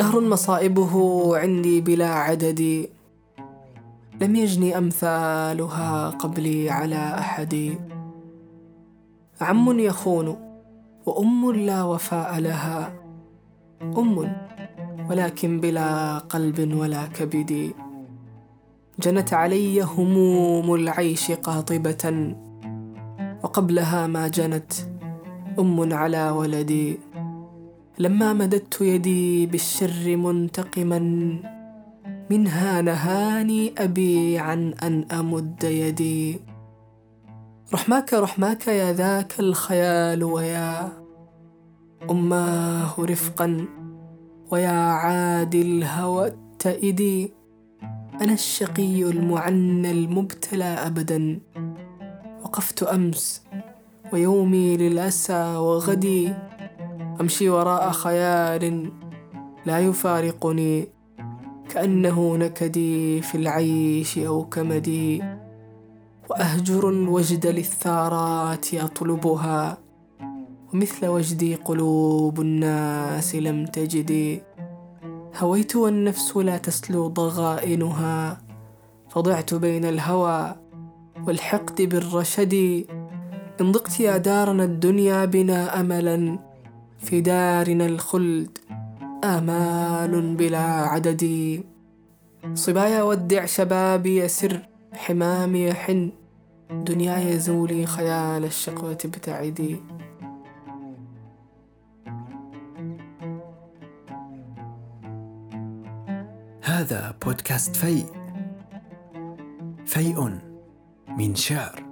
دهر مصائبه عندي بلا عدد. لم يجني أمثالها قبلي على أحد. عم يخون وأم لا وفاء لها. أم ولكن بلا قلب ولا كبد. جنت علي هموم العيش قاطبة. وقبلها ما جنت أم على ولدي لما مددت يدي بالشر منتقما منها نهاني أبي عن أن أمد يدي. رحماك رحماك يا ذاك الخيال ويا أماه رفقا ويا عادي الهوى التئدي أنا الشقي المعنى المبتلى أبدا. وقفت أمس ويومي للأسى وغدي. أمشي وراء خيال لا يفارقني كأنه نكدي في العيش أو كمدي وأهجر الوجد للثارات أطلبها ومثل وجدي قلوب الناس لم تجدي. هويت والنفس لا تسلو ضغائنها فضعت بين الهوى والحقد بالرشد. إن ضقت يا دارنا الدنيا بنا أملا في دارنا الخلد آمال بلا عدد. صبايا ودع شبابي يسر حمامي يحن. دنياي زولي خيال الشقوة ابتعدي هذا بودكاست فيء. فيء من شعر.